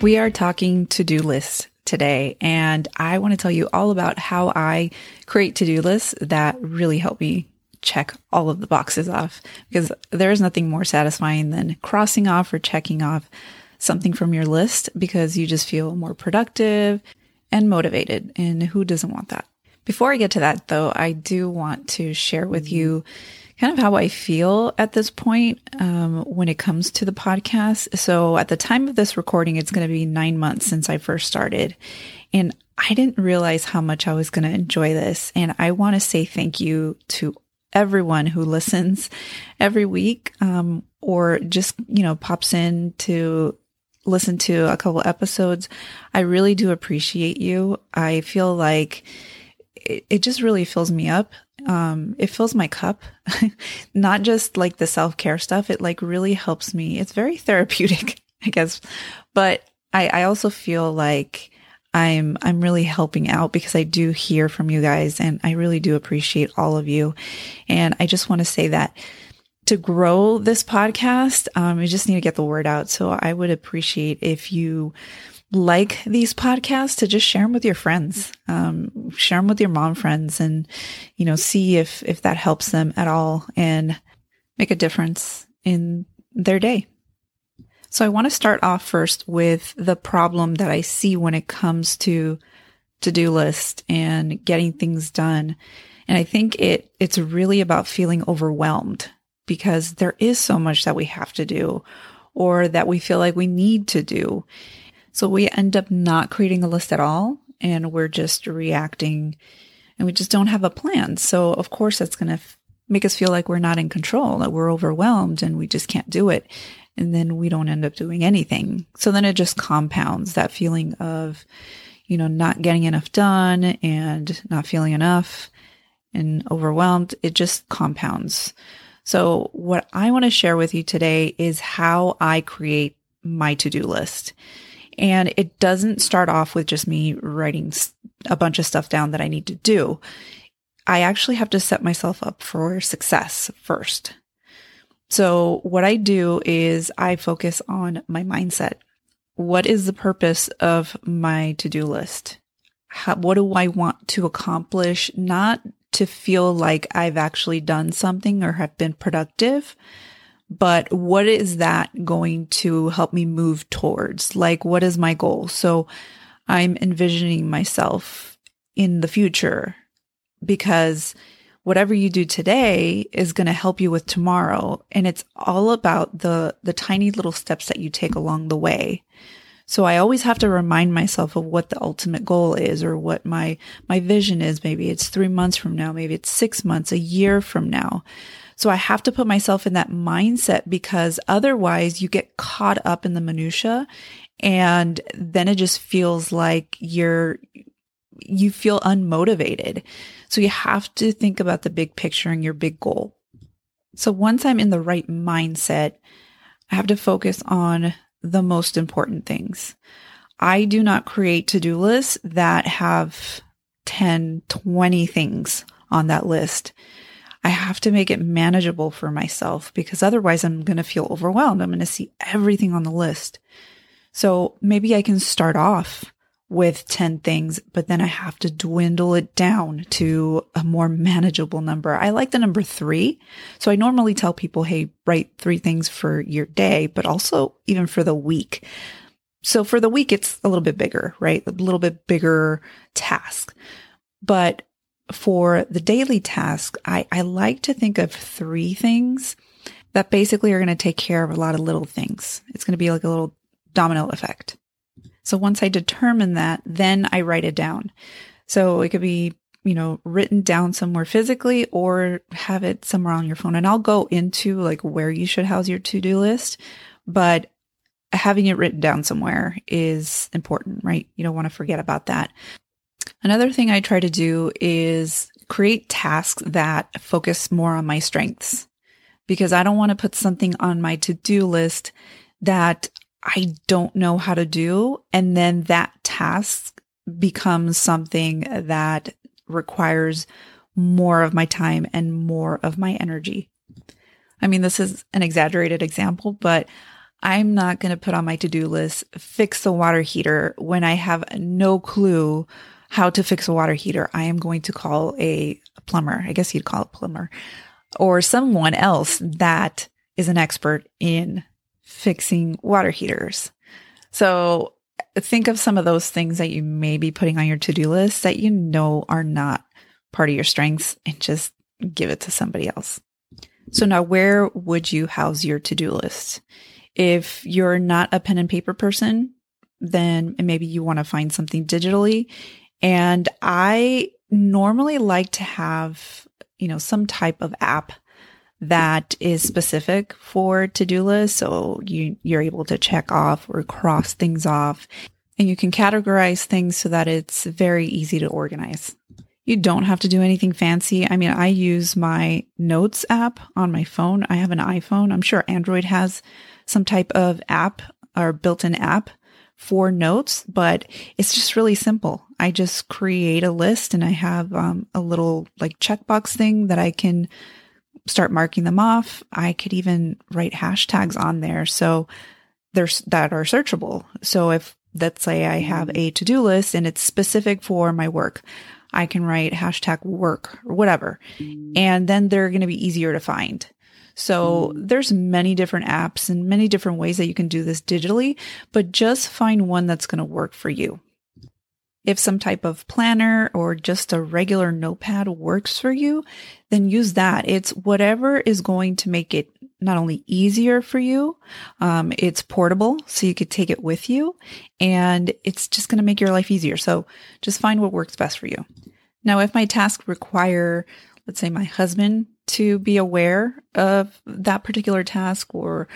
We are talking to do lists today, and I want to tell you all about how I create to do lists that really help me check all of the boxes off because there is nothing more satisfying than crossing off or checking off something from your list because you just feel more productive and motivated. And who doesn't want that? Before I get to that though, I do want to share with mm-hmm. you kind of how I feel at this point um, when it comes to the podcast. So at the time of this recording, it's going to be nine months since I first started. And I didn't realize how much I was going to enjoy this. And I want to say thank you to everyone who listens every week um, or just, you know, pops in to listen to a couple episodes. I really do appreciate you. I feel like it, it just really fills me up. Um, it fills my cup, not just like the self care stuff. It like really helps me. It's very therapeutic, I guess, but I, I also feel like I'm, I'm really helping out because I do hear from you guys and I really do appreciate all of you. And I just want to say that to grow this podcast, um, we just need to get the word out. So I would appreciate if you like these podcasts to just share them with your friends, um, share them with your mom friends and, you know, see if, if that helps them at all and make a difference in their day. So I want to start off first with the problem that I see when it comes to to-do list and getting things done. And I think it, it's really about feeling overwhelmed because there is so much that we have to do or that we feel like we need to do. So we end up not creating a list at all and we're just reacting and we just don't have a plan. So of course that's going to f- make us feel like we're not in control, that we're overwhelmed and we just can't do it. And then we don't end up doing anything. So then it just compounds that feeling of, you know, not getting enough done and not feeling enough and overwhelmed. It just compounds. So what I want to share with you today is how I create my to-do list. And it doesn't start off with just me writing a bunch of stuff down that I need to do. I actually have to set myself up for success first. So what I do is I focus on my mindset. What is the purpose of my to-do list? How, what do I want to accomplish? Not to feel like I've actually done something or have been productive. But what is that going to help me move towards? Like, what is my goal? So I'm envisioning myself in the future because whatever you do today is going to help you with tomorrow. And it's all about the, the tiny little steps that you take along the way. So I always have to remind myself of what the ultimate goal is or what my, my vision is. Maybe it's three months from now. Maybe it's six months, a year from now. So I have to put myself in that mindset because otherwise you get caught up in the minutia and then it just feels like you're, you feel unmotivated. So you have to think about the big picture and your big goal. So once I'm in the right mindset, I have to focus on the most important things. I do not create to-do lists that have 10, 20 things on that list. I have to make it manageable for myself because otherwise I'm going to feel overwhelmed. I'm going to see everything on the list. So maybe I can start off with 10 things, but then I have to dwindle it down to a more manageable number. I like the number three. So I normally tell people, Hey, write three things for your day, but also even for the week. So for the week, it's a little bit bigger, right? A little bit bigger task. But for the daily task, I, I like to think of three things that basically are going to take care of a lot of little things. It's going to be like a little domino effect. So once I determine that, then I write it down. So it could be, you know, written down somewhere physically or have it somewhere on your phone. And I'll go into like where you should house your to-do list. But having it written down somewhere is important, right? You don't want to forget about that. Another thing I try to do is create tasks that focus more on my strengths because I don't want to put something on my to do list that I don't know how to do. And then that task becomes something that requires more of my time and more of my energy. I mean, this is an exaggerated example, but I'm not going to put on my to do list, fix the water heater when I have no clue how to fix a water heater. I am going to call a plumber. I guess you'd call it plumber or someone else that is an expert in fixing water heaters. So think of some of those things that you may be putting on your to do list that you know are not part of your strengths and just give it to somebody else. So now where would you house your to do list? If you're not a pen and paper person, then maybe you want to find something digitally. And I normally like to have, you know, some type of app that is specific for to-do lists. So you, you're able to check off or cross things off and you can categorize things so that it's very easy to organize. You don't have to do anything fancy. I mean, I use my notes app on my phone. I have an iPhone. I'm sure Android has some type of app or built in app for notes, but it's just really simple. I just create a list and I have um, a little like checkbox thing that I can start marking them off. I could even write hashtags on there. So there's that are searchable. So if let's say I have a to do list and it's specific for my work, I can write hashtag work or whatever. And then they're going to be easier to find. So there's many different apps and many different ways that you can do this digitally, but just find one that's going to work for you. If some type of planner or just a regular notepad works for you, then use that. It's whatever is going to make it not only easier for you, um, it's portable, so you could take it with you, and it's just going to make your life easier. So just find what works best for you. Now, if my tasks require, let's say, my husband to be aware of that particular task or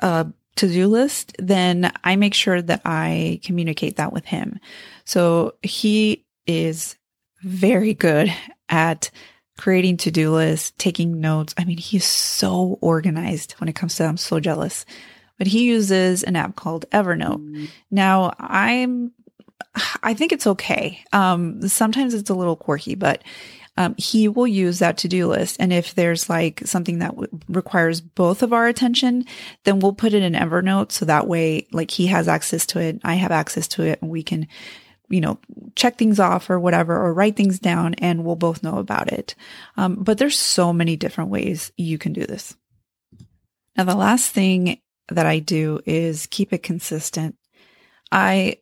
uh, to do list, then I make sure that I communicate that with him. So he is very good at creating to do lists, taking notes. I mean, he's so organized when it comes to that. I'm so jealous. But he uses an app called Evernote. Mm-hmm. Now, I'm I think it's okay. Um, sometimes it's a little quirky, but um, he will use that to do list. And if there's like something that w- requires both of our attention, then we'll put it in Evernote. So that way, like he has access to it, I have access to it, and we can, you know, check things off or whatever, or write things down and we'll both know about it. Um, but there's so many different ways you can do this. Now, the last thing that I do is keep it consistent. I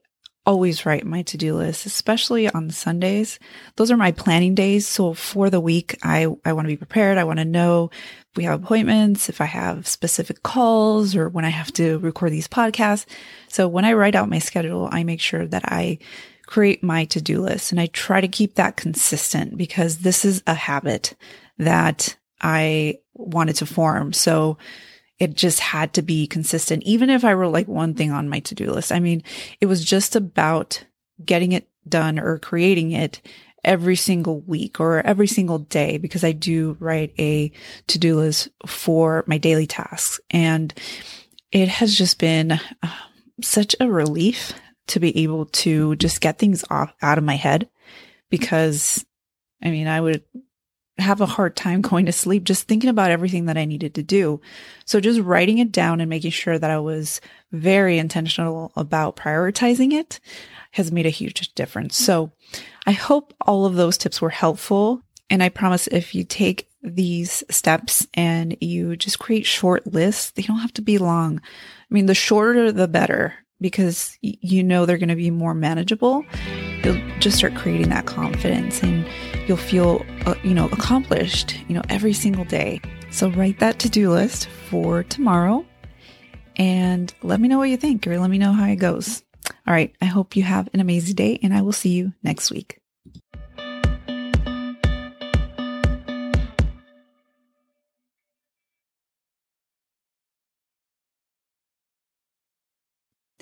always write my to-do list, especially on Sundays. Those are my planning days. So for the week, I, I want to be prepared. I want to know if we have appointments, if I have specific calls or when I have to record these podcasts. So when I write out my schedule, I make sure that I create my to-do list and I try to keep that consistent because this is a habit that I wanted to form. So it just had to be consistent. Even if I wrote like one thing on my to-do list, I mean, it was just about getting it done or creating it every single week or every single day because I do write a to-do list for my daily tasks. And it has just been uh, such a relief to be able to just get things off out of my head because I mean, I would have a hard time going to sleep just thinking about everything that I needed to do. So just writing it down and making sure that I was very intentional about prioritizing it has made a huge difference. So I hope all of those tips were helpful. And I promise if you take these steps and you just create short lists, they don't have to be long. I mean, the shorter, the better because you know they're going to be more manageable. You'll just start creating that confidence and you'll feel, uh, you know, accomplished, you know, every single day. So write that to do list for tomorrow and let me know what you think or let me know how it goes. All right. I hope you have an amazing day and I will see you next week.